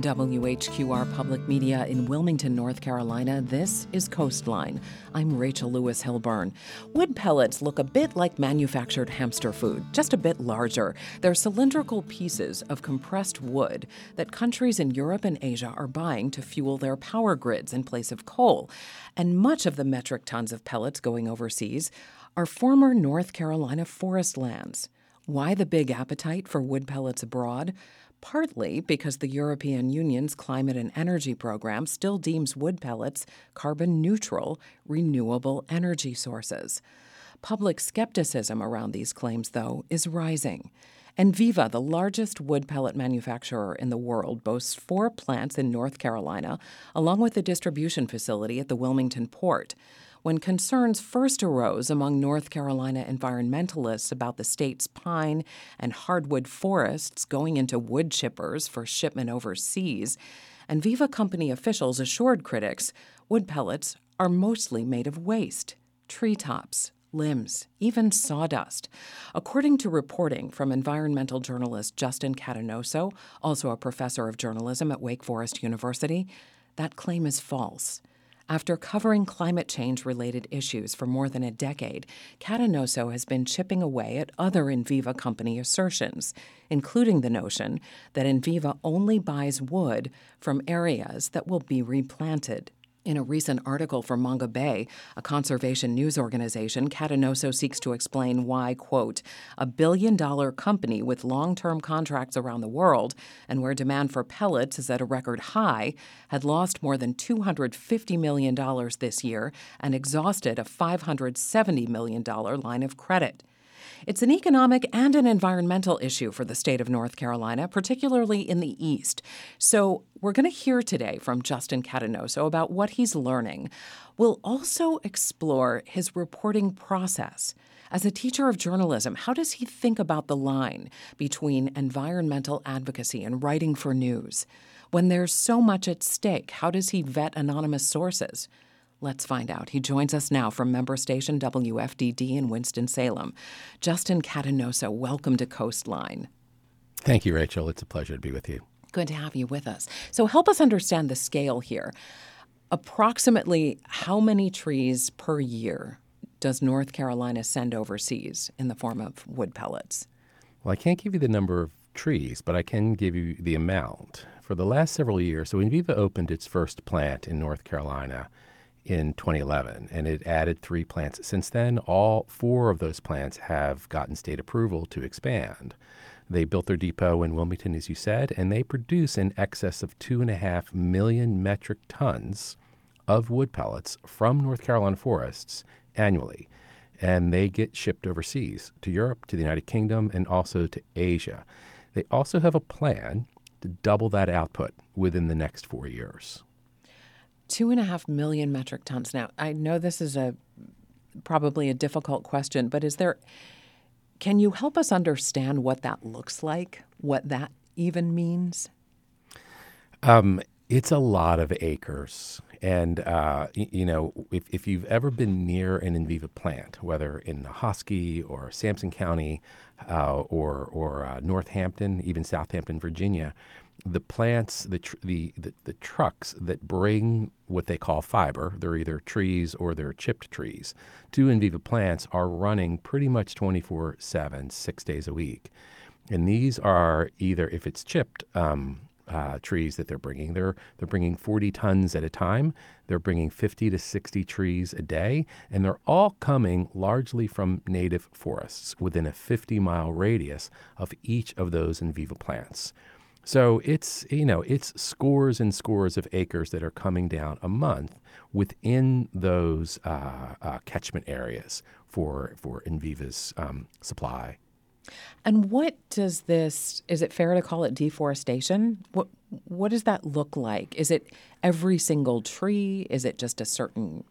WHQR Public Media in Wilmington, North Carolina, this is Coastline. I'm Rachel Lewis Hilburn. Wood pellets look a bit like manufactured hamster food, just a bit larger. They're cylindrical pieces of compressed wood that countries in Europe and Asia are buying to fuel their power grids in place of coal. And much of the metric tons of pellets going overseas are former North Carolina forest lands. Why the big appetite for wood pellets abroad? Partly because the European Union's climate and energy program still deems wood pellets carbon neutral, renewable energy sources. Public skepticism around these claims, though, is rising. Enviva, the largest wood pellet manufacturer in the world, boasts four plants in North Carolina, along with a distribution facility at the Wilmington port when concerns first arose among North Carolina environmentalists about the state's pine and hardwood forests going into wood chippers for shipment overseas, Enviva Company officials assured critics wood pellets are mostly made of waste, treetops, limbs, even sawdust. According to reporting from environmental journalist Justin Catanoso, also a professor of journalism at Wake Forest University, that claim is false. After covering climate change related issues for more than a decade, Catanoso has been chipping away at other Enviva company assertions, including the notion that Enviva only buys wood from areas that will be replanted. In a recent article for Mongabay, a conservation news organization, Catanoso seeks to explain why, quote, a billion dollar company with long term contracts around the world and where demand for pellets is at a record high had lost more than $250 million this year and exhausted a $570 million line of credit. It's an economic and an environmental issue for the state of North Carolina, particularly in the East. So, we're going to hear today from Justin Catanoso about what he's learning. We'll also explore his reporting process. As a teacher of journalism, how does he think about the line between environmental advocacy and writing for news? When there's so much at stake, how does he vet anonymous sources? Let's find out. He joins us now from member station WFDD in Winston-Salem. Justin Catanoso, welcome to Coastline. Thank you, Rachel. It's a pleasure to be with you. Good to have you with us. So help us understand the scale here. Approximately how many trees per year does North Carolina send overseas in the form of wood pellets? Well, I can't give you the number of trees, but I can give you the amount. For the last several years, so Enviva opened its first plant in North Carolina in 2011, and it added three plants. Since then, all four of those plants have gotten state approval to expand. They built their depot in Wilmington, as you said, and they produce in excess of two and a half million metric tons of wood pellets from North Carolina forests annually. And they get shipped overseas to Europe, to the United Kingdom, and also to Asia. They also have a plan to double that output within the next four years two and a half million metric tons. Now, I know this is a probably a difficult question, but is there can you help us understand what that looks like? What that even means? Um, it's a lot of acres. And, uh, you know, if, if you've ever been near an Enviva plant, whether in Ahoskie or Sampson County uh, or, or uh, Northampton, even Southampton, Virginia, the plants, the, tr- the, the, the, trucks that bring what they call fiber, they're either trees or they're chipped trees, to Enviva plants are running pretty much 24 7, six days a week. And these are either, if it's chipped um, uh, trees that they're bringing, they're, they're bringing 40 tons at a time. They're bringing 50 to 60 trees a day. And they're all coming largely from native forests within a 50 mile radius of each of those Enviva plants. So it's you know it's scores and scores of acres that are coming down a month within those uh, uh, catchment areas for for Enviva's um, supply. And what does this? Is it fair to call it deforestation? What what does that look like? Is it every single tree? Is it just a certain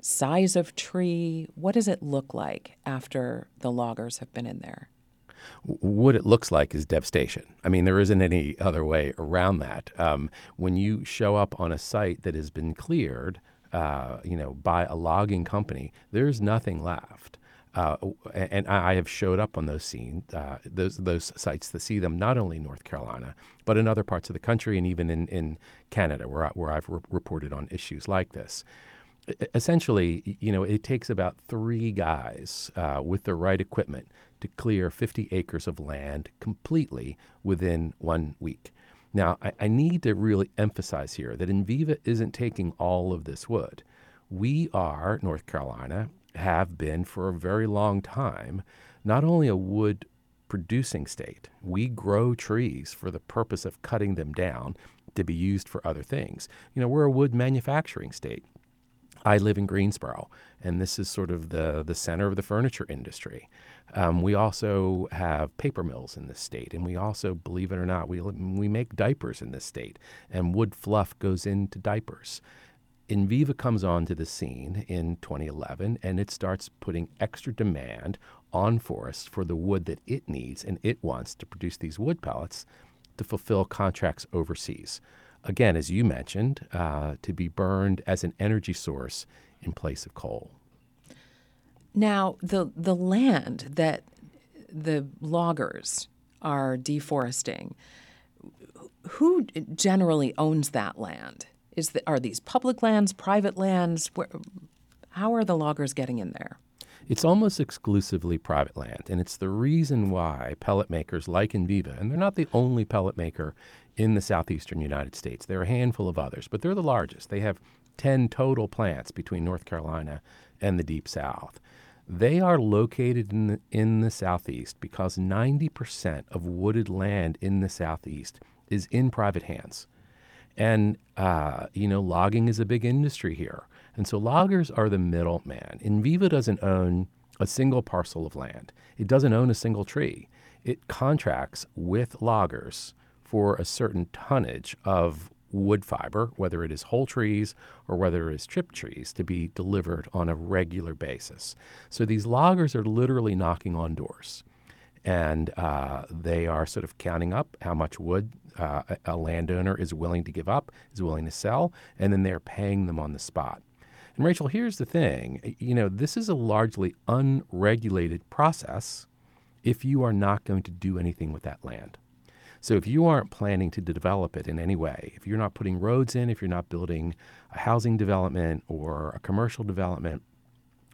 size of tree? What does it look like after the loggers have been in there? What it looks like is devastation. I mean, there isn't any other way around that. Um, when you show up on a site that has been cleared, uh, you know, by a logging company, there's nothing left. Uh, and I have showed up on those scenes, uh, those those sites to see them not only in North Carolina, but in other parts of the country and even in, in Canada, where I, where I've re- reported on issues like this. Essentially, you know, it takes about three guys uh, with the right equipment to clear 50 acres of land completely within one week. Now, I, I need to really emphasize here that Enviva isn't taking all of this wood. We are, North Carolina, have been for a very long time, not only a wood producing state, we grow trees for the purpose of cutting them down to be used for other things. You know, we're a wood manufacturing state. I live in Greensboro, and this is sort of the, the center of the furniture industry. Um, we also have paper mills in this state, and we also, believe it or not, we, we make diapers in this state, and wood fluff goes into diapers. Enviva comes onto the scene in 2011 and it starts putting extra demand on forests for the wood that it needs and it wants to produce these wood pellets to fulfill contracts overseas. Again, as you mentioned, uh, to be burned as an energy source in place of coal. Now, the, the land that the loggers are deforesting, who generally owns that land? Is the, are these public lands, private lands? Where, how are the loggers getting in there? It's almost exclusively private land, and it's the reason why pellet makers like Enviva, and they're not the only pellet maker in the southeastern United States. There are a handful of others, but they're the largest. They have 10 total plants between North Carolina and the Deep South. They are located in the, in the southeast because 90% of wooded land in the southeast is in private hands. And, uh, you know, logging is a big industry here. And so loggers are the middleman. Enviva doesn't own a single parcel of land, it doesn't own a single tree. It contracts with loggers for a certain tonnage of wood fiber, whether it is whole trees or whether it is trip trees, to be delivered on a regular basis. So these loggers are literally knocking on doors and uh, they are sort of counting up how much wood uh, a landowner is willing to give up, is willing to sell, and then they're paying them on the spot. And Rachel, here's the thing you know, this is a largely unregulated process if you are not going to do anything with that land. So if you aren't planning to develop it in any way, if you're not putting roads in, if you're not building a housing development or a commercial development,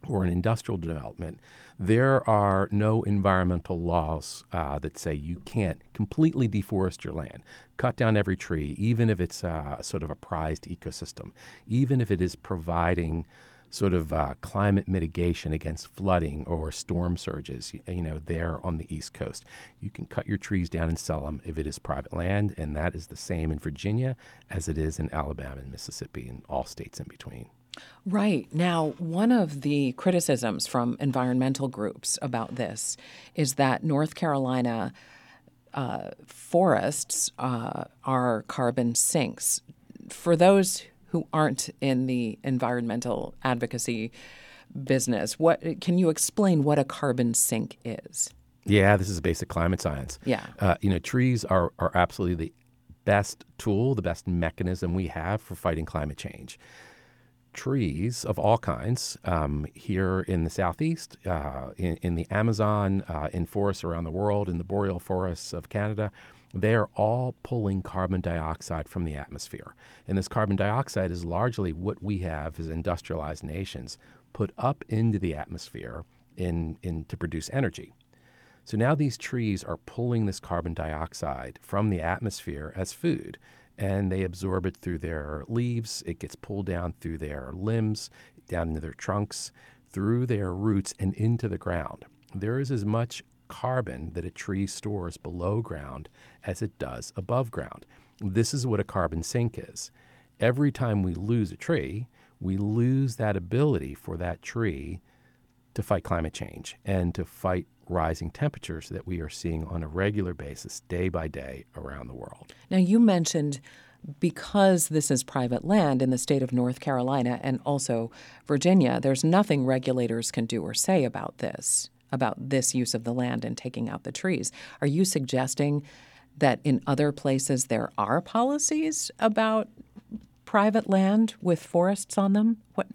or an industrial development, there are no environmental laws uh, that say you can't completely deforest your land, cut down every tree, even if it's uh, sort of a prized ecosystem, even if it is providing sort of uh, climate mitigation against flooding or storm surges, you know, there on the East Coast. You can cut your trees down and sell them if it is private land, and that is the same in Virginia as it is in Alabama and Mississippi and all states in between. Right. Now, one of the criticisms from environmental groups about this is that North Carolina uh, forests uh, are carbon sinks. For those who aren't in the environmental advocacy business, what can you explain what a carbon sink is? Yeah, this is basic climate science. Yeah. Uh, you know, trees are, are absolutely the best tool, the best mechanism we have for fighting climate change trees of all kinds um, here in the southeast, uh, in, in, the Amazon, uh, in forests around the world, in the boreal forests of Canada. They are all pulling carbon dioxide from the atmosphere. And this carbon dioxide is largely what we have as industrialized nations put up into the atmosphere in, in, to produce energy. So now these trees are pulling this carbon dioxide from the atmosphere as food and they absorb it through their leaves. It gets pulled down through their limbs, down into their trunks, through their roots, and into the ground. There is as much carbon that a tree stores below ground as it does above ground. This is what a carbon sink is. Every time we lose a tree, we lose that ability for that tree to fight climate change and to fight rising temperatures that we are seeing on a regular basis, day by day, around the world. Now, you mentioned because this is private land in the state of North Carolina and also Virginia, there's nothing regulators can do or say about this, about this use of the land and taking out the trees. Are you suggesting that in other places there are policies about private land with forests on them? What?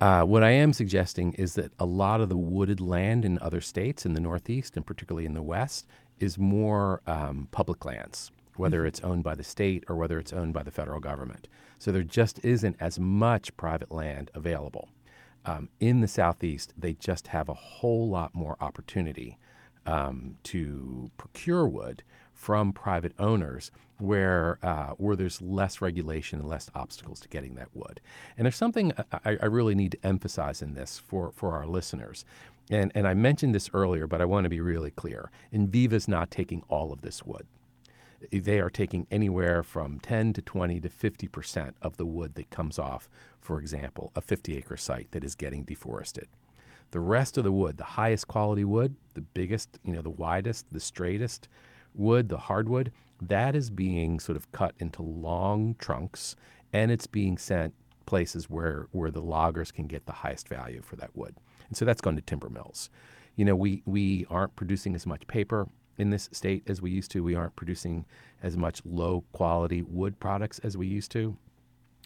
Uh, what I am suggesting is that a lot of the wooded land in other states in the Northeast and particularly in the West is more um, public lands, whether it's owned by the state or whether it's owned by the federal government. So there just isn't as much private land available. Um, in the Southeast, they just have a whole lot more opportunity um, to procure wood from private owners where uh, where there's less regulation and less obstacles to getting that wood. And there's something I, I really need to emphasize in this for, for our listeners. And, and I mentioned this earlier, but I want to be really clear. Enviva's not taking all of this wood. They are taking anywhere from 10 to 20 to 50 percent of the wood that comes off, for example, a 50 acre site that is getting deforested. The rest of the wood, the highest quality wood, the biggest, you know, the widest, the straightest wood, the hardwood, that is being sort of cut into long trunks and it's being sent places where, where the loggers can get the highest value for that wood. And so that's going to timber mills. You know, we, we aren't producing as much paper in this state as we used to. We aren't producing as much low quality wood products as we used to.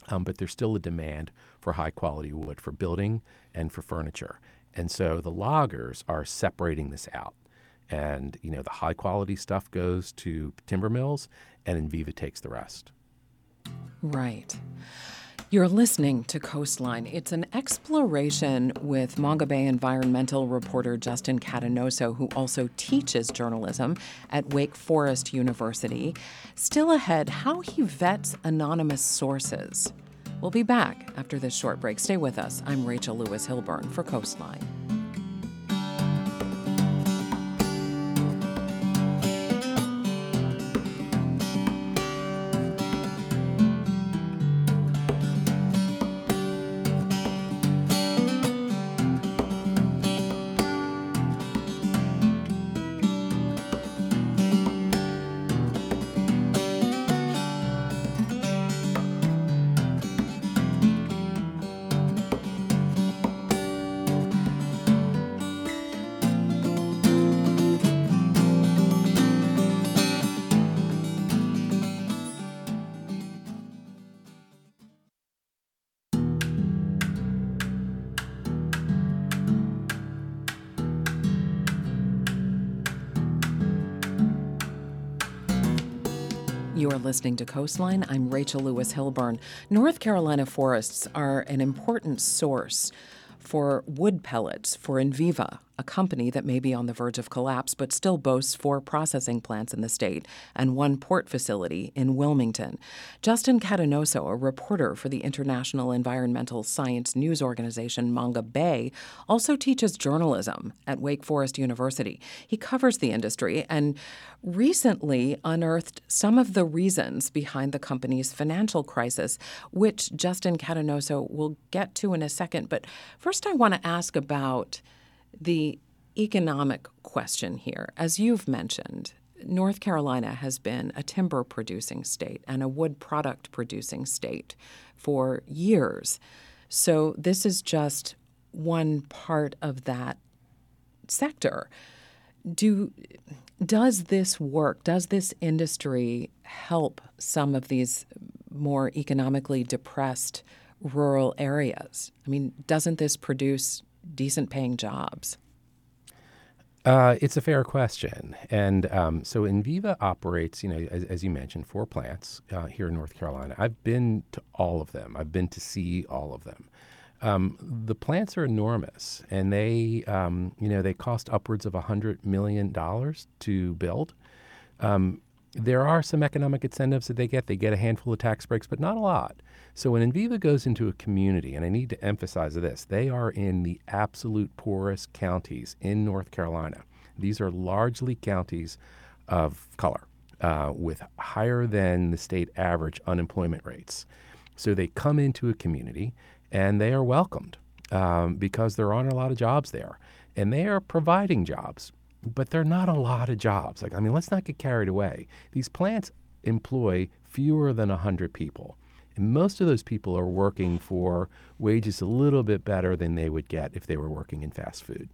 Um, but there's still a demand for high quality wood for building and for furniture. And so the loggers are separating this out. And, you know, the high quality stuff goes to timber mills and Enviva takes the rest. Right. You're listening to Coastline. It's an exploration with Mongabay environmental reporter Justin Catanoso, who also teaches journalism at Wake Forest University. Still ahead, how he vets anonymous sources. We'll be back after this short break. Stay with us. I'm Rachel Lewis Hilburn for Coastline. You are listening to Coastline. I'm Rachel Lewis Hilburn. North Carolina forests are an important source for wood pellets for Enviva, a company that may be on the verge of collapse but still boasts four processing plants in the state and one port facility in Wilmington. Justin Catanoso, a reporter for the international environmental science news organization Mongabay, also teaches journalism at Wake Forest University. He covers the industry and recently unearthed some of the reasons behind the company's financial crisis, which Justin Catanoso will get to in a second. But first, I want to ask about the economic question here. As you've mentioned, North Carolina has been a timber producing state and a wood product producing state for years. So this is just one part of that sector. Do does this work? Does this industry help some of these more economically depressed rural areas? I mean, doesn't this produce decent paying jobs? Uh, it's a fair question. And um, so Enviva operates, you know, as, as you mentioned, four plants uh, here in North Carolina. I've been to all of them, I've been to see all of them. Um, the plants are enormous, and they, um, you know, they cost upwards of $100 million to build. Um, there are some economic incentives that they get. They get a handful of tax breaks, but not a lot. So when Enviva goes into a community, and I need to emphasize this, they are in the absolute poorest counties in North Carolina. These are largely counties of color uh, with higher than the state average unemployment rates. So they come into a community and they are welcomed um, because there aren't a lot of jobs there. And they are providing jobs, but they're not a lot of jobs. Like, I mean, let's not get carried away. These plants employ fewer than 100 people. And most of those people are working for wages a little bit better than they would get if they were working in fast food.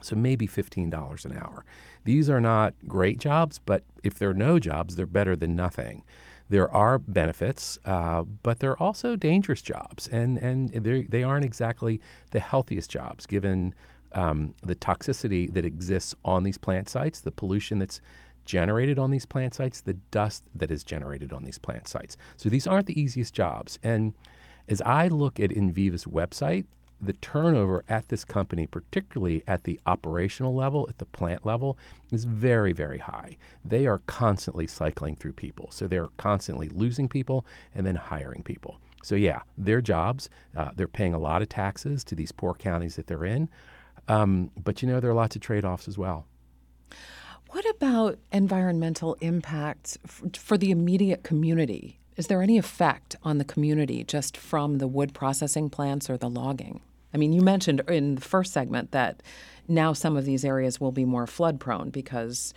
So maybe $15 an hour. These are not great jobs, but if there are no jobs, they're better than nothing. there are benefits, uh, but they're also dangerous jobs, and and they aren't exactly the healthiest jobs given um, the toxicity that exists on these plant sites, the pollution that's generated on these plant sites, the dust that is generated on these plant sites. So these aren't the easiest jobs. And as I look at Enviva's website, the turnover at this company, particularly at the operational level, at the plant level, is very, very high. They are constantly cycling through people. So they're constantly losing people and then hiring people. So, yeah, their jobs, uh, they're paying a lot of taxes to these poor counties that they're in. Um, but, you know, there are lots of trade offs as well. What about environmental impacts for the immediate community? Is there any effect on the community just from the wood processing plants or the logging? I mean, you mentioned in the first segment that now some of these areas will be more flood prone because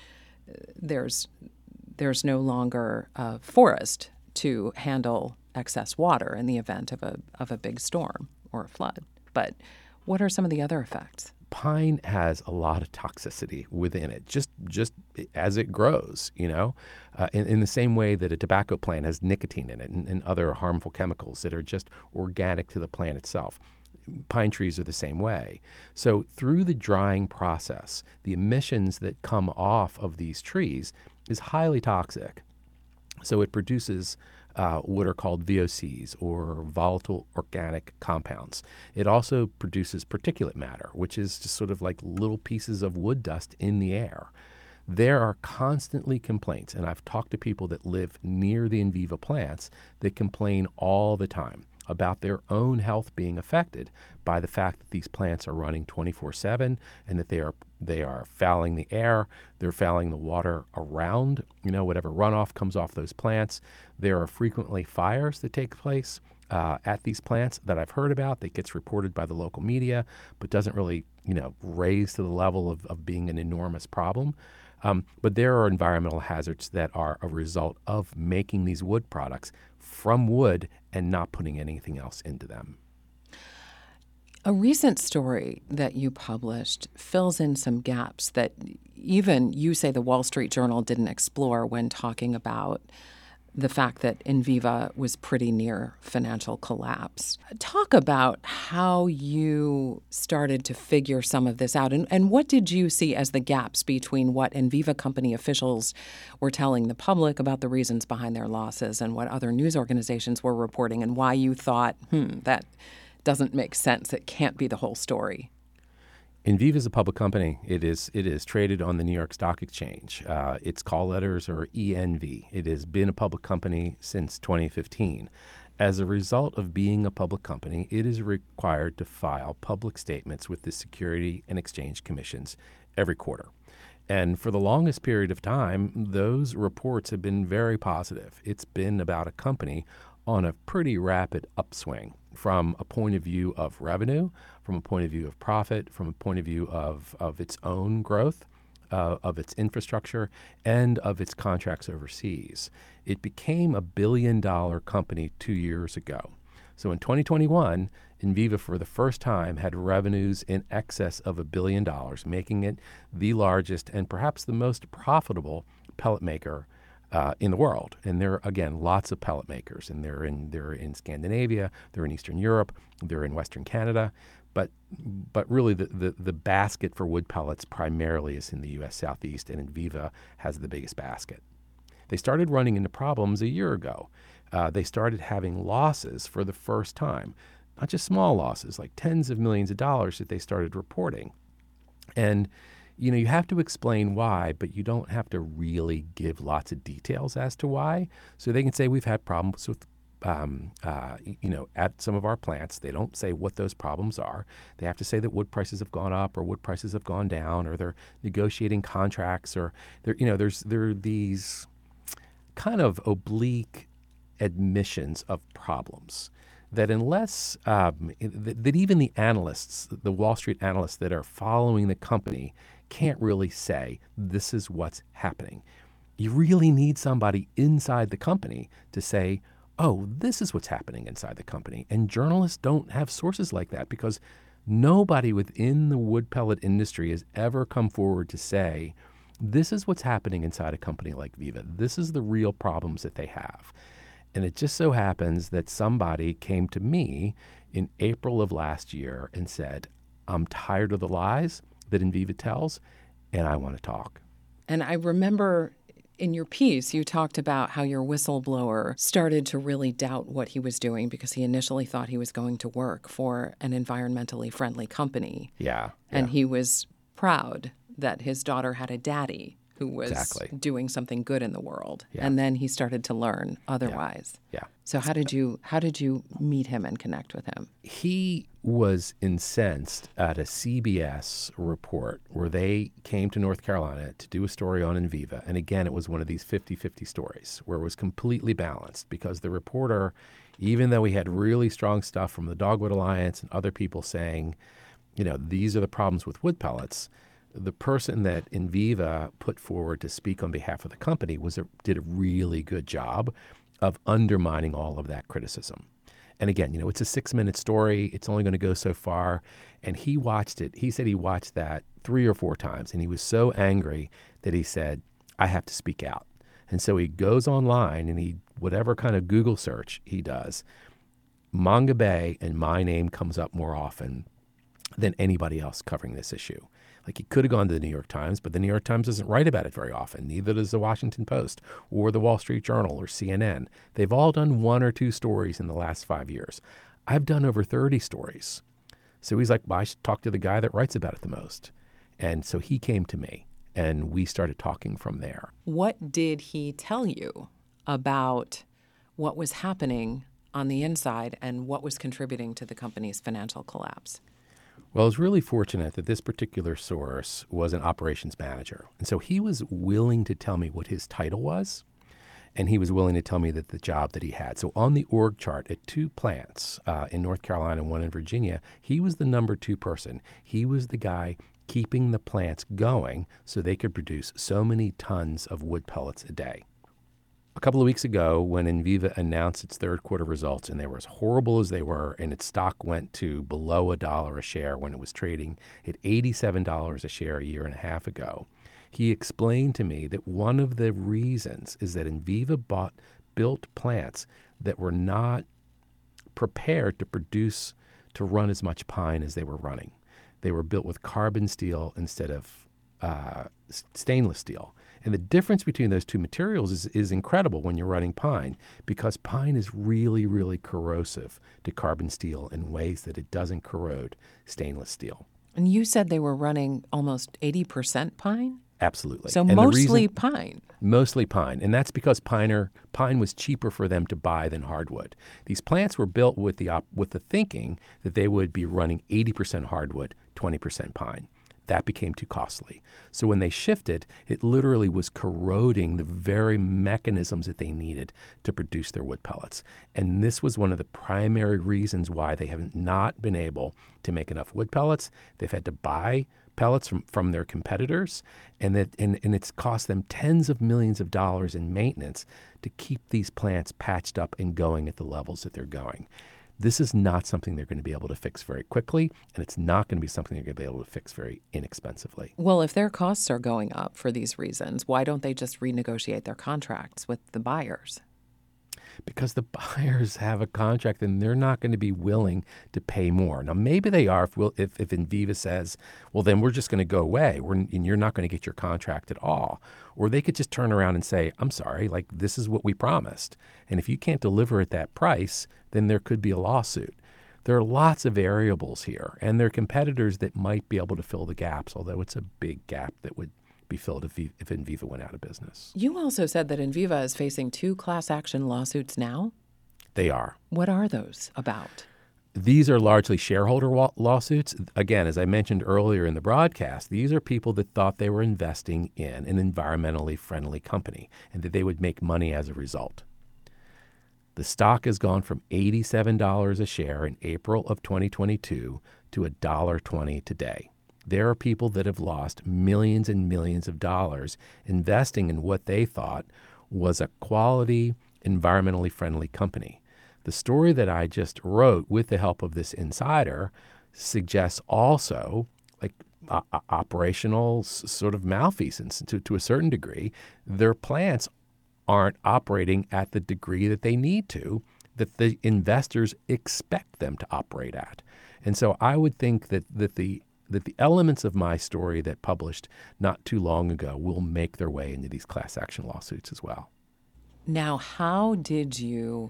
uh, there's there's no longer a forest to handle excess water in the event of a of a big storm or a flood. But what are some of the other effects? Pine has a lot of toxicity within it, just just as it grows. You know, uh, in, in, the same way that a tobacco plant has nicotine in it and, and other harmful chemicals that are just organic to the plant itself pine trees are the same way. So, through the drying process, the emissions that come off of these trees is highly toxic. So, it produces uh, what are called VOCs or volatile organic compounds. It also produces particulate matter, which is just sort of like little pieces of wood dust in the air. There are constantly complaints, and I've talked to people that live near the Enviva plants that complain all the time about their own health being affected by the fact that these plants are running 24/7 and that they are they are fouling the air, they're fouling the water around, you know, whatever runoff comes off those plants. There are frequently fires that take place uh, at these plants that I've heard about that gets reported by the local media, but doesn't really, you know, raise to the level of, of being an enormous problem. Um, but there are environmental hazards that are a result of making these wood products from wood and not putting anything else into them. A recent story that you published fills in some gaps that even you say the Wall Street Journal didn't explore when talking about the fact that Enviva was pretty near financial collapse. Talk about how you started to figure some of this out and, and what did you see as the gaps between what Enviva company officials were telling the public about the reasons behind their losses and what other news organizations were reporting and why you thought, hmm, that doesn't make sense. It can't be the whole story. Enviva is a public company. It is it is traded on the New York Stock Exchange. Uh, its call letters are ENV. It has been a public company since 2015. As a result of being a public company, it is required to file public statements with the Security and Exchange Commissions every quarter. And for the longest period of time, those reports have been very positive. It's been about a company on a pretty rapid upswing from a point of view of revenue, from a point of view of profit, from a point of view of, of its own growth, uh, of its infrastructure, and of its contracts overseas. It became a billion dollar company two years ago. So in 2021, Enviva for the first time had revenues in excess of a billion dollars, making it the largest and perhaps the most profitable pellet maker uh, in the world. And there are again lots of pellet makers, and they're in they're in Scandinavia, they're in Eastern Europe, they're in Western Canada. But but really the, the, the basket for wood pellets primarily is in the U.S. Southeast, and Enviva has the biggest basket. They started running into problems a year ago. Uh, they started having losses for the first time, not just small losses, like tens of millions of dollars that they started reporting. And you know, you have to explain why, but you don't have to really give lots of details as to why. So they can say we've had problems with, um, uh, you know, at some of our plants. They don't say what those problems are. They have to say that wood prices have gone up or wood prices have gone down, or they're negotiating contracts, or they're, you know, there's there are these kind of oblique admissions of problems that unless um, that, that even the analysts, the Wall Street analysts that are following the company, can't really say this is what's happening. You really need somebody inside the company to say, oh, this is what's happening inside the company. And journalists don't have sources like that because nobody within the wood pellet industry has ever come forward to say, this is what's happening inside a company like Viva. This is the real problems that they have. And it just so happens that somebody came to me in April of last year and said, I'm tired of the lies that Enviva tells, and I want to talk. And I remember in your piece, you talked about how your whistleblower started to really doubt what he was doing because he initially thought he was going to work for an environmentally friendly company. Yeah. And yeah. he was proud that his daughter had a daddy who was Exactly. doing something good in the world. Yeah. And then he started to learn otherwise. yeah. So how did you how did you meet him and connect with him? he was incensed at a CBS report where they came to North Carolina to do a story on Enviva. And again, it was one of these 50 50 stories where it was completely balanced because the reporter, even though he had really strong stuff from the Dogwood Alliance and other people saying, you know, these are the problems with wood pellets, the person that Enviva put forward to speak on behalf of the company was a, did a really good job of undermining all of that criticism. And again, you know, it's a six minute story. It's only going to go so far. And he watched it. He said he watched that three or four times. And he was so angry that he said, I have to speak out. And so he goes online and he, whatever kind of Google search he does, Mongabay and my name comes up more often than anybody else covering this issue. Like he could have gone to the New York Times, but the New York Times doesn't write about it very often. Neither does the Washington Post or the Wall Street Journal or CNN. They've all done one or two stories in the last five years. I've done over 30 stories. So he's like, well, I should talk to the guy that writes about it the most. And so he came to me and we started talking from there. What did he tell you about what was happening on the inside and what was contributing to the company's financial collapse? Well, I was really fortunate that this particular source was an operations manager. And so he was willing to tell me what his title was, and he was willing to tell me that the job that he had. So on the org chart at two plants uh, in North Carolina and one in Virginia, he was the number two person. He was the guy keeping the plants going so they could produce so many tons of wood pellets a day. A couple of weeks ago, when Enviva announced its third quarter results, and they were as horrible as they were, and its stock went to below a dollar a share when it was trading at $87 a share a year and a half ago, he explained to me that one of the reasons is that Enviva bought built plants that were not prepared to produce to run as much pine as they were running. They were built with carbon steel instead of uh, stainless steel. And the difference between those two materials is, is incredible when you're running pine because pine is really, really corrosive to carbon steel in ways that it doesn't corrode stainless steel. And you said they were running almost 80% pine? Absolutely. So And mostly reason- pine. mostly pine, and that's because piner pine was cheaper for them to buy than hardwood. These plants were built with the op, with the thinking that they would be running 80% hardwood, 20% pine. That became too costly. So when they shifted, it literally was corroding the very mechanisms that they needed to produce their wood pellets. And this was one of the primary reasons why they have not been able to make enough wood pellets. They've had to buy pellets from, from their competitors, and that and, and it's cost them tens of millions of dollars in maintenance to keep these plants patched up and going at the levels that they're going. This is not something they're going to be able to fix very quickly, and it's not going to be something they're going to be able to fix very inexpensively. Well, if their costs are going up for these reasons, why don't they just renegotiate their contracts with the buyers? Because the buyers have a contract and they're not going to be willing to pay more. Now, maybe they are if, we'll, if, if Enviva says, well, then we're just going to go away we're, and you're not going to get your contract at all. Or they could just turn around and say, I'm sorry, like this is what we promised. And if you can't deliver at that price, then there could be a lawsuit. There are lots of variables here, and there are competitors that might be able to fill the gaps, although it's a big gap that would be filled if, if Enviva went out of business. You also said that Enviva is facing two class action lawsuits now. They are. What are those about? These are largely shareholder wa- lawsuits. Again, as I mentioned earlier in the broadcast, these are people that thought they were investing in an environmentally friendly company and that they would make money as a result. The stock has gone from $87 a share in April of 2022 to $1.20 today. There are people that have lost millions and millions of dollars investing in what they thought was a quality, environmentally friendly company. The story that I just wrote with the help of this insider suggests also like uh, operational s- sort of malfeasance to, to a certain degree. Their plants aren't operating at the degree that they need to, that the investors expect them to operate at. And so I would think that, that the that the elements of my story that published not too long ago will make their way into these class action lawsuits as well. Now, how did you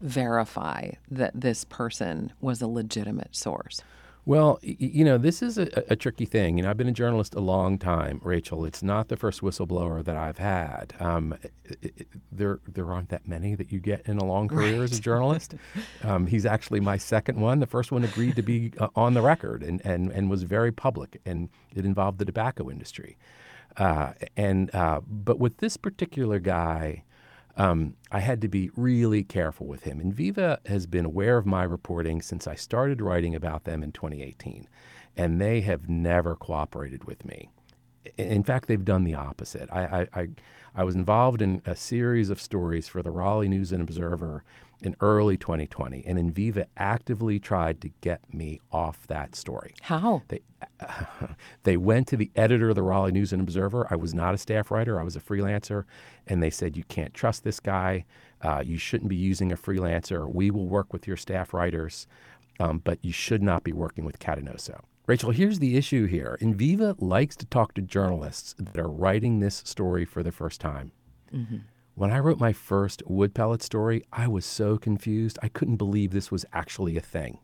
verify that this person was a legitimate source? Well, you know, this is a, a, tricky thing. You know, I've been a journalist a long time, Rachel. It's not the first whistleblower that I've had. Um, it, it, there, there aren't that many that you get in a long career right. as a journalist. Um, he's actually my second one. The first one agreed to be uh, on the record and, and, and was very public, and it involved the tobacco industry. Uh, and uh, but with this particular guy, um, I had to be really careful with him. Enviva has been aware of my reporting since I started writing about them in 2018, and they have never cooperated with me. In fact, they've done the opposite. I, I, I, I was involved in a series of stories for the Raleigh News and Observer in early 2020, and Enviva actively tried to get me off that story. How? They, uh, they went to the editor of the Raleigh News and Observer. I was not a staff writer, I was a freelancer, and they said, You can't trust this guy. Uh, you shouldn't be using a freelancer. We will work with your staff writers, um, but you should not be working with Catanoso. Rachel, here's the issue here. Enviva likes to talk to journalists that are writing this story for the first time. Mm-hmm. When I wrote my first wood pellet story, I was so confused. I couldn't believe this was actually a thing.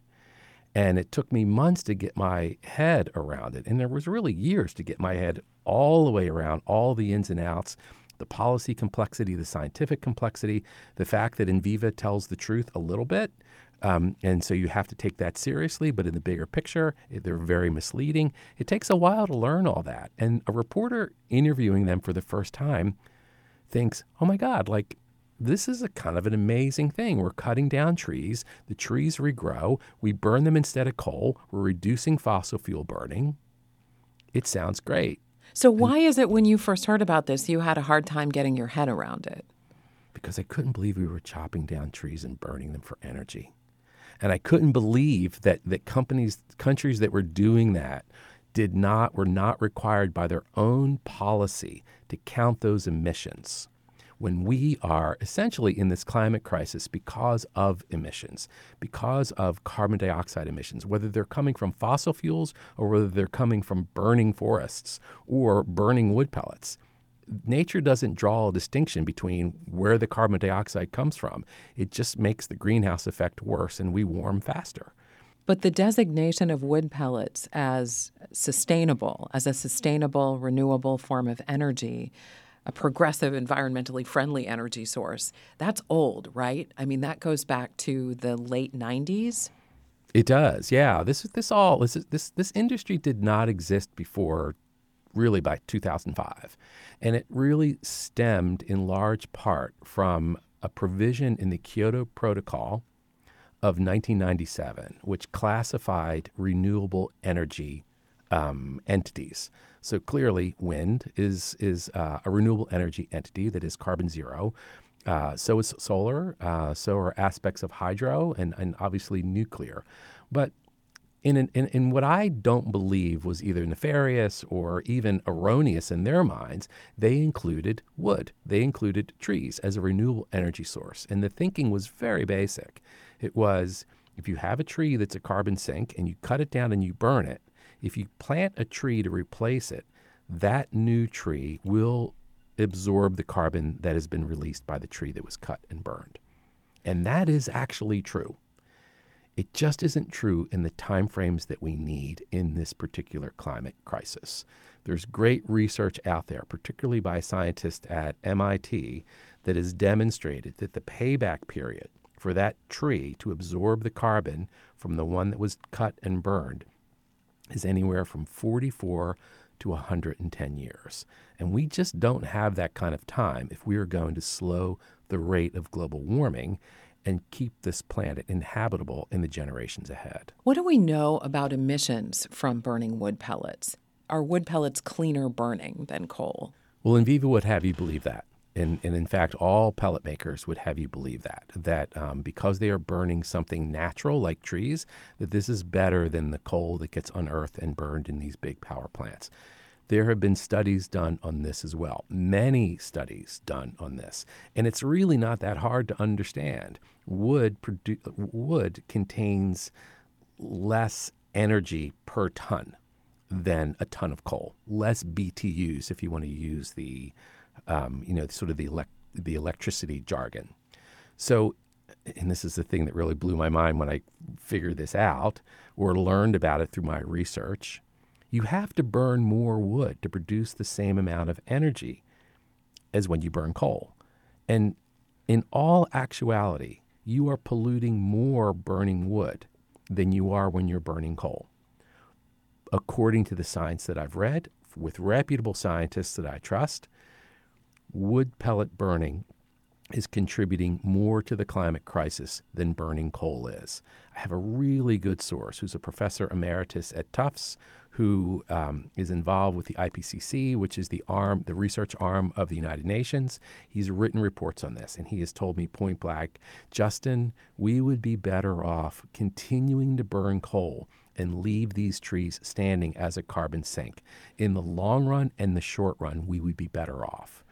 And it took me months to get my head around it. And there was really years to get my head all the way around all the ins and outs, the policy complexity, the scientific complexity, the fact that Enviva tells the truth a little bit. Um, and so you have to take that seriously, but in the bigger picture, they're very misleading. It takes a while to learn all that. And a reporter interviewing them for the first time thinks, oh my God, like this is a kind of an amazing thing. We're cutting down trees, the trees regrow, we burn them instead of coal, we're reducing fossil fuel burning. It sounds great. So, why and, is it when you first heard about this, you had a hard time getting your head around it? Because I couldn't believe we were chopping down trees and burning them for energy. And I couldn't believe that, that companies, countries that were doing that did not were not required by their own policy to count those emissions when we are essentially in this climate crisis because of emissions, because of carbon dioxide emissions, whether they're coming from fossil fuels or whether they're coming from burning forests or burning wood pellets. Nature doesn't draw a distinction between where the carbon dioxide comes from. It just makes the greenhouse effect worse and we warm faster. But the designation of wood pellets as sustainable, as a sustainable, renewable form of energy, a progressive, environmentally friendly energy source, that's old, right? I mean, that goes back to the late 90s. It does, yeah. This this all this this this industry did not exist before, really by 2005, and it really stemmed in large part from a provision in the Kyoto Protocol of 1997, which classified renewable energy um, entities. So clearly, wind is is uh, a renewable energy entity that is carbon zero. Uh, so is solar. Uh, so are aspects of hydro and, and obviously nuclear. But in, in, in what I don't believe was either nefarious or even erroneous in their minds, they included wood. They included trees as a renewable energy source. And the thinking was very basic. It was if you have a tree that's a carbon sink and you cut it down and you burn it, if you plant a tree to replace it, that new tree will absorb the carbon that has been released by the tree that was cut and burned. And that is actually true. It just isn't true in the timeframes that we need in this particular climate crisis. There's great research out there, particularly by scientists at MIT, that has demonstrated that the payback period for that tree to absorb the carbon from the one that was cut and burned is anywhere from 44 to 110 years. And we just don't have that kind of time if we are going to slow the rate of global warming and keep this planet inhabitable in the generations ahead. What do we know about emissions from burning wood pellets? Are wood pellets cleaner burning than coal? Well, Enviva would have you believe that. And, and in fact, all pellet makers would have you believe that that um, because they are burning something natural like trees, that this is better than the coal that gets unearthed and burned in these big power plants. There have been studies done on this as well, many studies done on this, and it's really not that hard to understand. Wood produ- wood contains less energy per ton than a ton of coal, less BTUs if you want to use the um, you know, sort of the elect- the electricity jargon. So, and this is the thing that really blew my mind when I figured this out or learned about it through my research. You have to burn more wood to produce the same amount of energy as when you burn coal. And in all actuality, you are polluting more burning wood than you are when you're burning coal. According to the science that I've read with reputable scientists that I trust, wood pellet burning is contributing more to the climate crisis than burning coal is. I have a really good source who's a professor emeritus at Tufts who um, is involved with the IPCC, which is the arm, the research arm of the United Nations. He's written reports on this, and he has told me point blank, Justin, we would be better off continuing to burn coal and leave these trees standing as a carbon sink. In the long run and the short run, we would be better off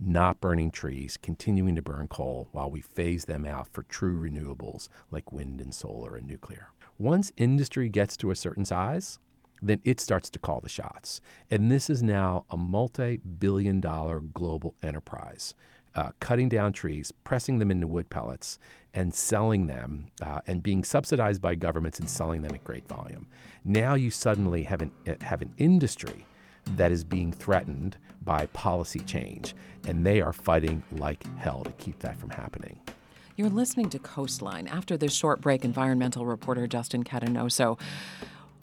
not burning trees, continuing to burn coal while we phase them out for true renewables like wind and solar and nuclear. Once industry gets to a certain size, then it starts to call the shots. And this is now a multi billion dollar global enterprise. Uh, cutting down trees, pressing them into wood pellets, and selling them, uh, and being subsidized by governments and selling them at great volume. Now you suddenly have an, have an industry that is being threatened by policy change, and they are fighting like hell to keep that from happening. You're listening to Coastline. After this short break, environmental reporter Justin Catanoso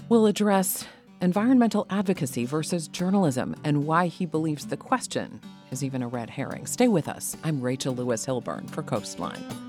will address environmental advocacy versus journalism and why he believes the question is even a red herring. Stay with us. I'm Rachel Lewis Hilburn for Coastline.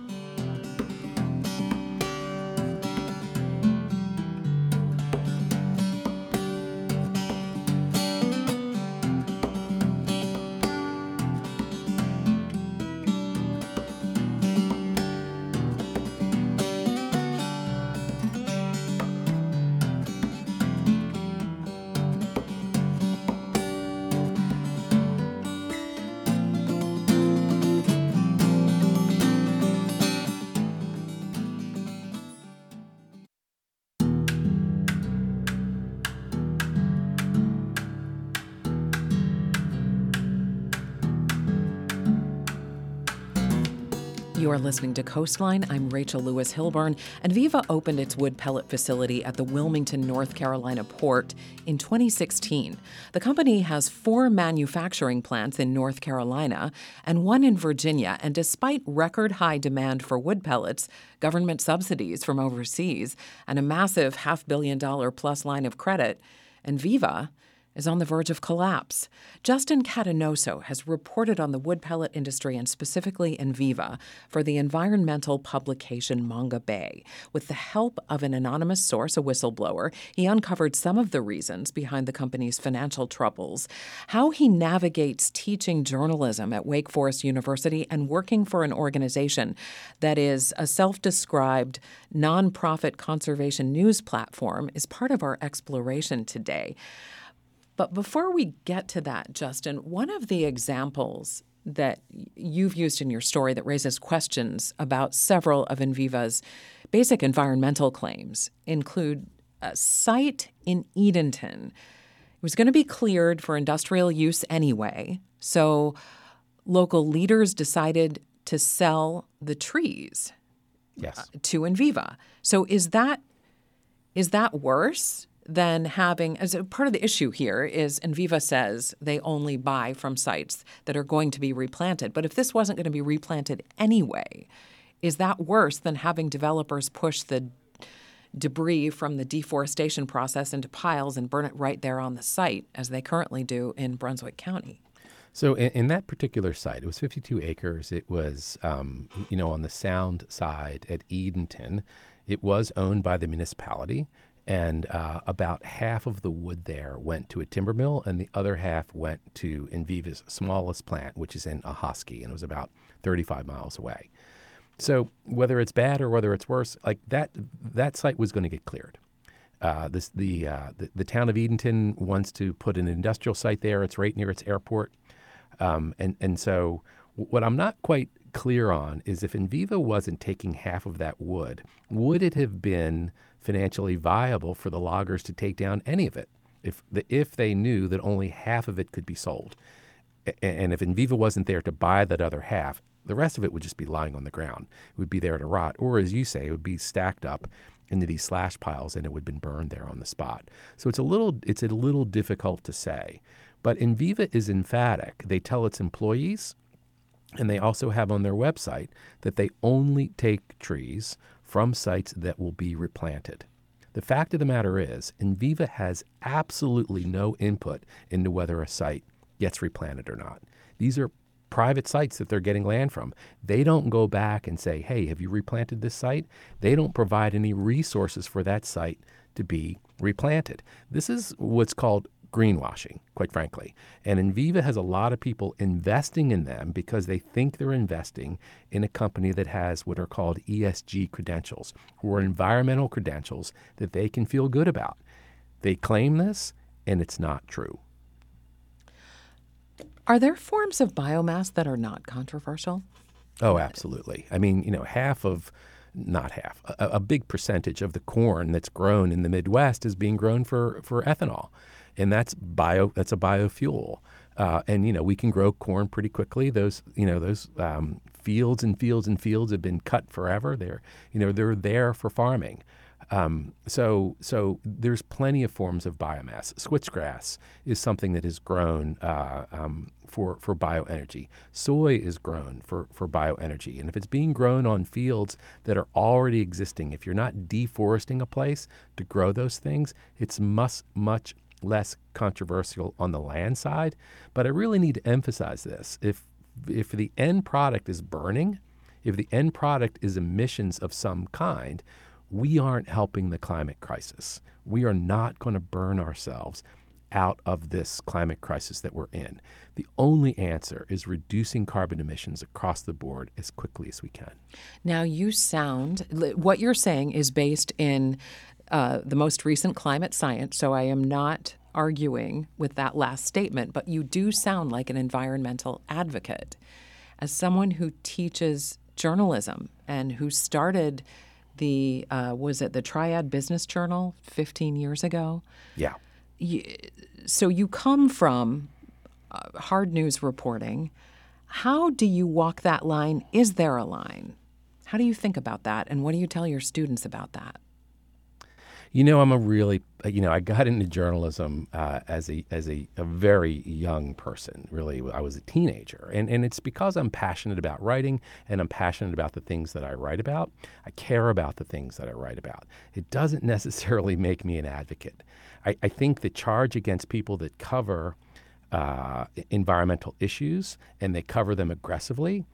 Are listening to Coastline. I'm Rachel Lewis Hilburn, Enviva opened its wood pellet facility at the Wilmington, North Carolina port in 2016. The company has four manufacturing plants in North Carolina and one in Virginia, and despite record high demand for wood pellets, government subsidies from overseas, and a massive half billion dollar plus line of credit, Enviva is on the verge of collapse. Justin Catanoso has reported on the wood pellet industry and specifically Enviva for the environmental publication Mongabay. With the help of an anonymous source, a whistleblower, he uncovered some of the reasons behind the company's financial troubles, how he navigates teaching journalism at Wake Forest University and working for an organization that is a self described nonprofit conservation news platform is part of our exploration today. But before we get to that, Justin, one of the examples that you've used in your story that raises questions about several of Enviva's basic environmental claims include a site in Edenton. It was going to be cleared for industrial use anyway, so local leaders decided to sell the trees yes. Uh, to Enviva. So is that is that worse than having, as a part of the issue here is Enviva says they only buy from sites that are going to be replanted. But if this wasn't going to be replanted anyway, is that worse than having developers push the debris from the deforestation process into piles and burn it right there on the site, as they currently do in Brunswick County? So in, in, that particular site, it was 52 acres. It was, um, you know, on the sound side at Edenton. It was owned by the municipality and uh, about half of the wood there went to a timber mill, and the other half went to Enviva's smallest plant, which is in Ahoskie, and it was about 35 miles away. So whether it's bad or whether it's worse, like that, that site was going to get cleared. Uh, this, the, uh, the, the town of Edenton wants to put an industrial site there. It's right near its airport, um, and and so what I'm not quite clear on is if Enviva wasn't taking half of that wood, would it have been financially viable for the loggers to take down any of it if the, if they knew that only half of it could be sold? And if Enviva wasn't there to buy that other half, the rest of it would just be lying on the ground. It would be there to rot, or as you say, it would be stacked up into these slash piles and it would have been burned there on the spot. So it's a little it's a little difficult to say. But Enviva is emphatic. They tell its employees and they also have on their website that they only take trees from sites that will be replanted. The fact of the matter is, Enviva has absolutely no input into whether a site gets replanted or not. These are private sites that they're getting land from. They don't go back and say, hey, have you replanted this site? They don't provide any resources for that site to be replanted. This is what's called greenwashing, quite frankly. And Enviva has a lot of people investing in them because they think they're investing in a company that has what are called ESG credentials, or environmental credentials that they can feel good about. They claim this, and it's not true. Are there forms of biomass that are not controversial? Oh, absolutely. I mean, you know, half of not half, a, a, big percentage of the corn that's grown in the Midwest is being grown for, for ethanol and that's bio. That's a biofuel. Uh, and you know we can grow corn pretty quickly. Those you know those um, fields and fields and fields have been cut forever. They're you know they're there for farming. Um, so so there's plenty of forms of biomass. Switchgrass is something that is grown uh, um, for for bioenergy. Soy is grown for for bioenergy, and if it's being grown on fields that are already existing, if you're not deforesting a place to grow those things, it's much much less controversial on the land side. But I really need to emphasize this. If if the end product is burning, if the end product is emissions of some kind, we aren't helping the climate crisis. We are not going to burn ourselves out of this climate crisis that we're in. The only answer is reducing carbon emissions across the board as quickly as we can. Now, you sound, what you're saying is based in uh, the most recent climate science, so I am not arguing with that last statement, but you do sound like an environmental advocate. As someone who teaches journalism and who started the, uh, was it the Triad Business Journal 15 years ago? Yeah. You, so you come from uh, hard news reporting. How do you walk that line? Is there a line? How do you think about that? And what do you tell your students about that? You know, I'm a really, you know, I got into journalism uh, as a as a, a, very young person. Really, I was a teenager, and and it's because I'm passionate about writing, and I'm passionate about the things that I write about. I care about the things that I write about. It doesn't necessarily make me an advocate. I, I think the charge against people that cover uh, environmental issues and they cover them aggressively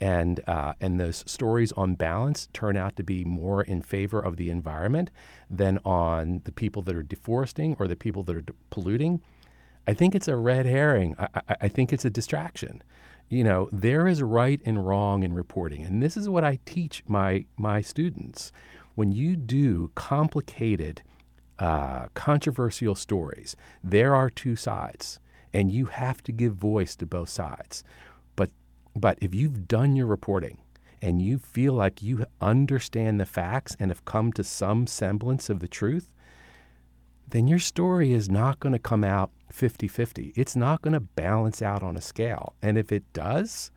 and uh, and those stories on balance turn out to be more in favor of the environment than on the people that are deforesting or the people that are de- polluting. I think it's a red herring. I, I, I think it's a distraction. You know, there is right and wrong in reporting, and this is what I teach my my students. When you do complicated, uh, controversial stories, there are two sides, and you have to give voice to both sides but if you've done your reporting and you feel like you understand the facts and have come to some semblance of the truth, then your story is not going to come out 50 50. It's not going to balance out on a scale. And if it does,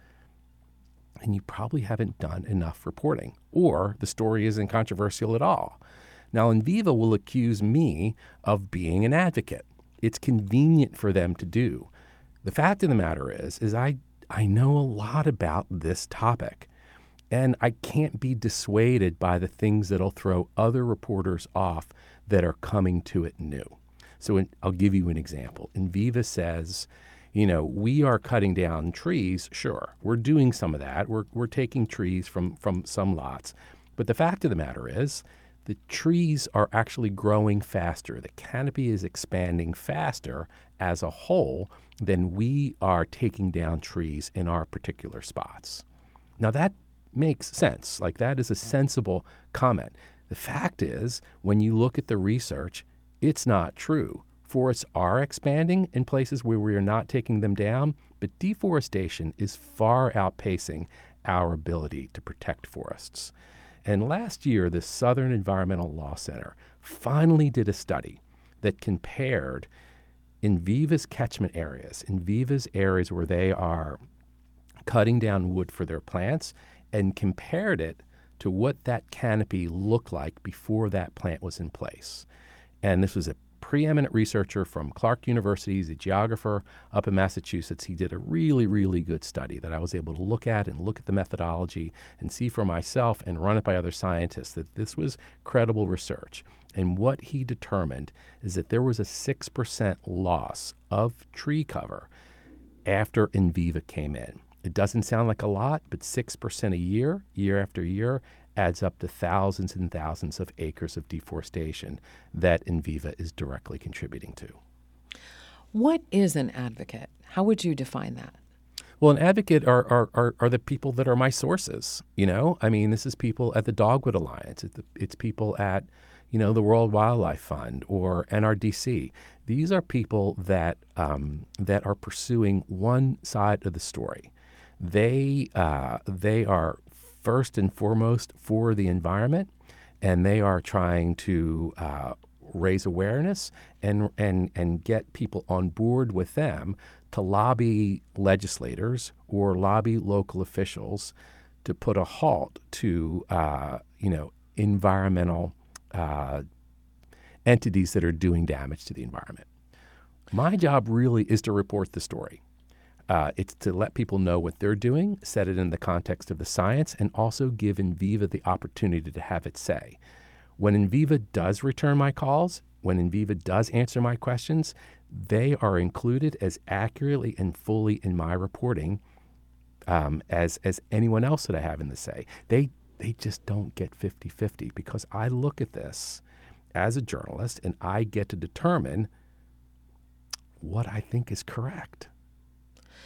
then you probably haven't done enough reporting, or the story isn't controversial at all. Now, Enviva will accuse me of being an advocate. It's convenient for them to do. The fact of the matter is, is I I know a lot about this topic, and I can't be dissuaded by the things that'll throw other reporters off that are coming to it new. So in, I'll give you an example. Enviva says, you know, we are cutting down trees. Sure, we're doing some of that. We're, we're taking trees from, from some lots. But the fact of the matter is, the trees are actually growing faster. The canopy is expanding faster as a whole than we are taking down trees in our particular spots. Now, that makes sense. Like, that is a sensible comment. The fact is, when you look at the research, it's not true. Forests are expanding in places where we are not taking them down, but deforestation is far outpacing our ability to protect forests. And last year, the Southern Environmental Law Center finally did a study that compared Enviva's catchment areas, Enviva's areas where they are cutting down wood for their plants, and compared it to what that canopy looked like before that plant was in place. And this was a preeminent researcher from Clark University. He's a geographer up in Massachusetts. He did a really, really good study that I was able to look at and look at the methodology and see for myself and run it by other scientists that this was credible research. And what he determined is that there was a 6% loss of tree cover after Enviva came in. It doesn't sound like a lot, but 6% a year, year after year, adds up to thousands and thousands of acres of deforestation that Enviva is directly contributing to. What is an advocate? How would you define that? Well, an advocate are, are, are, are, the people that are my sources. You know, I mean, this is people at the Dogwood Alliance. It's, it's people at, you know, the World Wildlife Fund or NRDC. These are people that um, that are pursuing one side of the story. They uh, they are first and foremost for the environment, and they are trying to uh, raise awareness and and and get people on board with them to lobby legislators or lobby local officials to put a halt to uh, you know environmental uh, entities that are doing damage to the environment. My job really is to report the story. Uh, it's to let people know what they're doing, set it in the context of the science, and also give Enviva the opportunity to have its say. When Enviva does return my calls, when Enviva does answer my questions, they are included as accurately and fully in my reporting um, as, as anyone else that I have in the say. They, they just don't get 50 50 because I look at this as a journalist and I get to determine what I think is correct.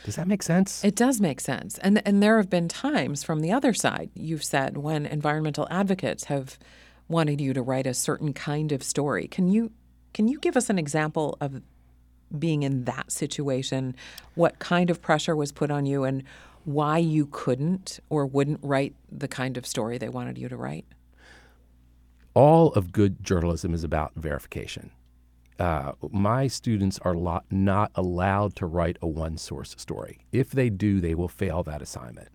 Does that make sense? It does make sense. And and there have been times from the other side, you've said, when environmental advocates have wanted you to write a certain kind of story. Can you can you give us an example of being in that situation? What kind of pressure was put on you and why you couldn't or wouldn't write the kind of story they wanted you to write? All of good journalism is about verification uh, my students are lo- not allowed to write a one source story. If they do, they will fail that assignment.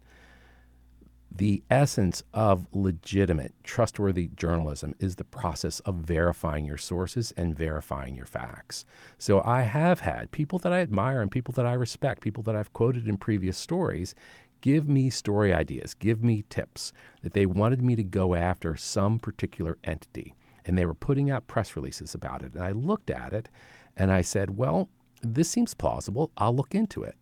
The essence of legitimate, trustworthy journalism is the process of verifying your sources and verifying your facts. So I have had people that I admire and people that I respect, people that I've quoted in previous stories, give me story ideas, give me tips that they wanted me to go after some particular entity and they were putting out press releases about it. And I looked at it and I said, well, this seems plausible. I'll look into it.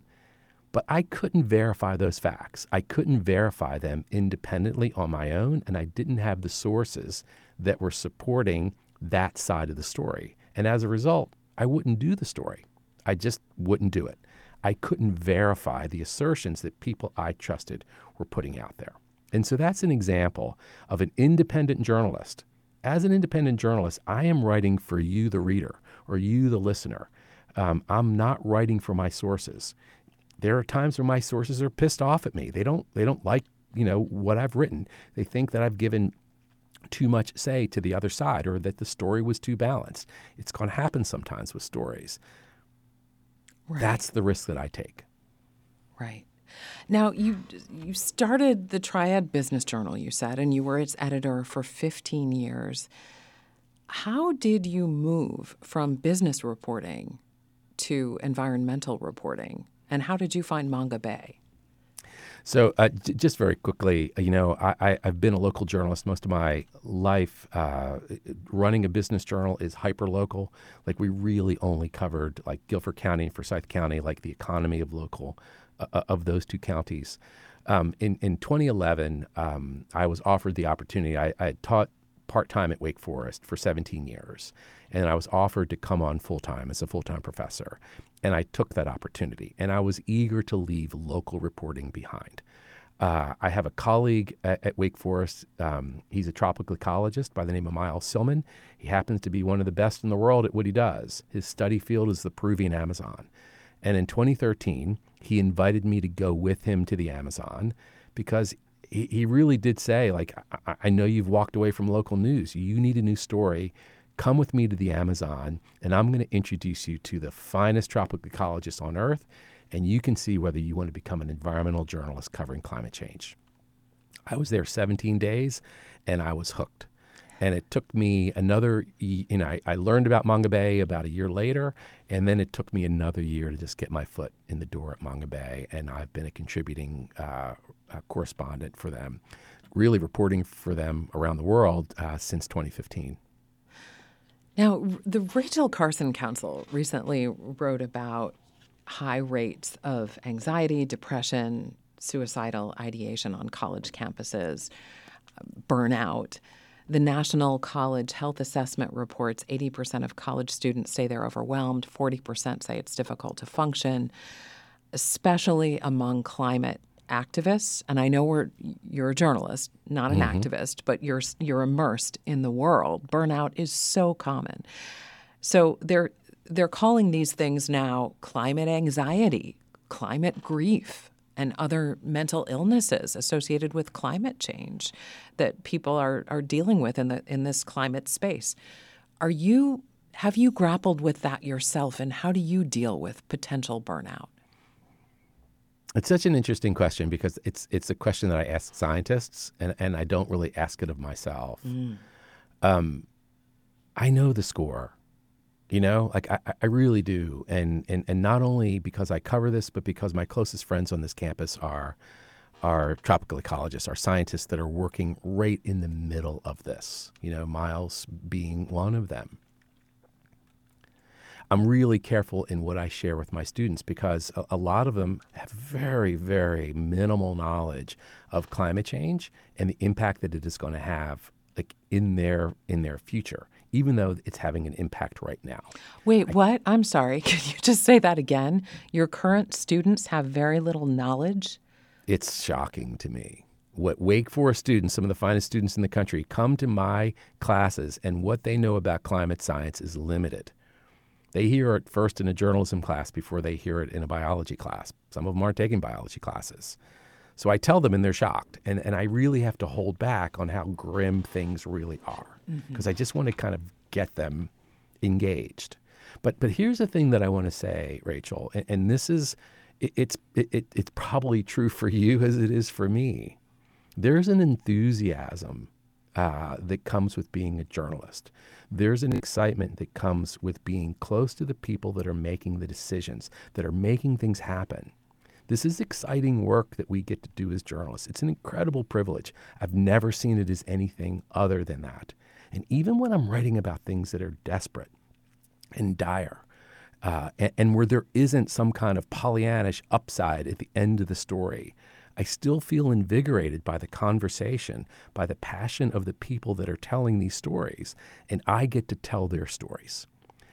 But I couldn't verify those facts. I couldn't verify them independently on my own, and I didn't have the sources that were supporting that side of the story. And as a result, I wouldn't do the story. I just wouldn't do it. I couldn't verify the assertions that people I trusted were putting out there. And so that's an example of an independent journalist as an independent journalist, I am writing for you, the reader, or you, the listener. Um, I'm not writing for my sources. There are times where my sources are pissed off at me. They don't. They don't like you know what I've written. They think that I've given too much say to the other side, or that the story was too balanced. It's going to happen sometimes with stories. Right. That's the risk that I take. Right. Now you you started the Triad Business Journal, you said, and you were its editor for 15 years. How did you move from business reporting to environmental reporting, and how did you find Mongabay? So, uh, j- just very quickly, uh, you know, I, have been a local journalist most of my life. Uh, running a business journal is hyper local. Like, we really only covered like Guilford County and Forsyth County, like the economy of local uh, uh, of those two counties. Um, in, in 2011, um, I was offered the opportunity. I, I, had taught part time at Wake Forest for 17 years, and I was offered to come on full time as a full time professor. And I took that opportunity, and I was eager to leave local reporting behind. Uh, I have a colleague at, at Wake Forest. Um, he's a tropical ecologist by the name of Miles Silman. He happens to be one of the best in the world at what he does. His study field is the Peruvian Amazon. And in 2013, he invited me to go with him to the Amazon because he, he really did say, like, I, I know you've walked away from local news. You need a new story. Come with me to the Amazon, and I'm going to introduce you to the finest tropical ecologists on earth, and you can see whether you want to become an environmental journalist covering climate change. I was there 17 days, and I was hooked. And it took me another, you know, I, I learned about Mongabay about a year later, and then it took me another year to just get my foot in the door at Mongabay. And I've been a contributing uh, uh, correspondent for them, really reporting for them around the world uh, since 2015. Now, the Rachel Carson Council recently wrote about high rates of anxiety, depression, suicidal ideation on college campuses, burnout. The National College Health Assessment reports 80% of college students say they're overwhelmed, 40% say it's difficult to function, especially among climate activists. And I know we're, you're a journalist, not an mm-hmm. activist, but you're, you're immersed in the world. Burnout is so common. So they're, they're calling these things now climate anxiety, climate grief and other mental illnesses associated with climate change that people are, are dealing with in the in this climate space. Are you have you grappled with that yourself and how do you deal with potential burnout? It's such an interesting question because it's it's a question that I ask scientists and, and I don't really ask it of myself. Mm. Um, I know the score. You know, like I, I really do. And, and and not only because I cover this, but because my closest friends on this campus are are tropical ecologists, are scientists that are working right in the middle of this, you know, Miles being one of them. I'm really careful in what I share with my students because a, a, lot of them have very, very minimal knowledge of climate change and the impact that it is going to have like in their in their future even though it's having an impact right now. Wait, I, what? I'm sorry. Can you just say that again? Your current students have very little knowledge? It's shocking to me. What Wake Forest students, some of the finest students in the country, come to my classes, and what they know about climate science is limited. They hear it first in a journalism class before they hear it in a biology class. Some of them aren't taking biology classes. So I tell them and they're shocked. And, and I really have to hold back on how grim things really are because mm-hmm. I just want to kind of get them engaged. But, but here's the thing that I want to say, Rachel, and, and this is, it, it's, it, it's probably true for you as it is for me. There's an enthusiasm uh, that comes with being a journalist. There's an excitement that comes with being close to the people that are making the decisions, that are making things happen. This is exciting work that we get to do as journalists. It's an incredible privilege. I've never seen it as anything other than that. And even when I'm writing about things that are desperate and dire, uh, and, and, where there isn't some kind of Pollyannish upside at the end of the story, I still feel invigorated by the conversation, by the passion of the people that are telling these stories, and I get to tell their stories.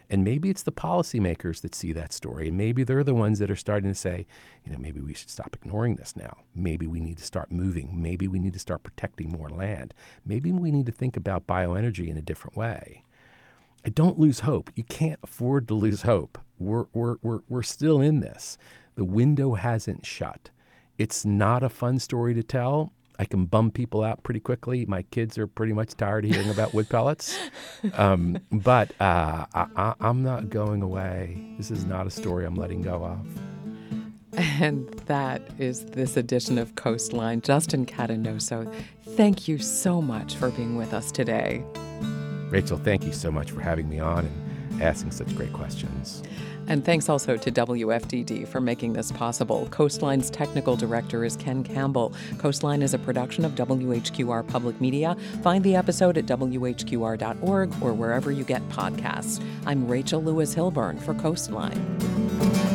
And maybe it's the policymakers that see that story. And maybe they're the ones that are starting to say, you know, maybe we should stop ignoring this now. Maybe we need to start moving. Maybe we need to start protecting more land. Maybe we need to think about bioenergy in a different way. I don't lose hope. You can't afford to lose hope. We're, we're, we're, we're still in this. The window hasn't shut. It's not a fun story to tell. I can bum people out pretty quickly. My kids are pretty much tired of hearing about wood pellets. Um, but uh, I, am not going away. This is not a story I'm letting go of. And that is this edition of Coastline. Justin Catanoso, thank you so much for being with us today. Rachel, thank you so much for having me on and asking such great questions. And thanks also to WFDD for making this possible. Coastline's technical director is Ken Campbell. Coastline is a production of WHQR Public Media. Find the episode at WHQR.org or wherever you get podcasts. I'm Rachel Lewis Hilburn for Coastline.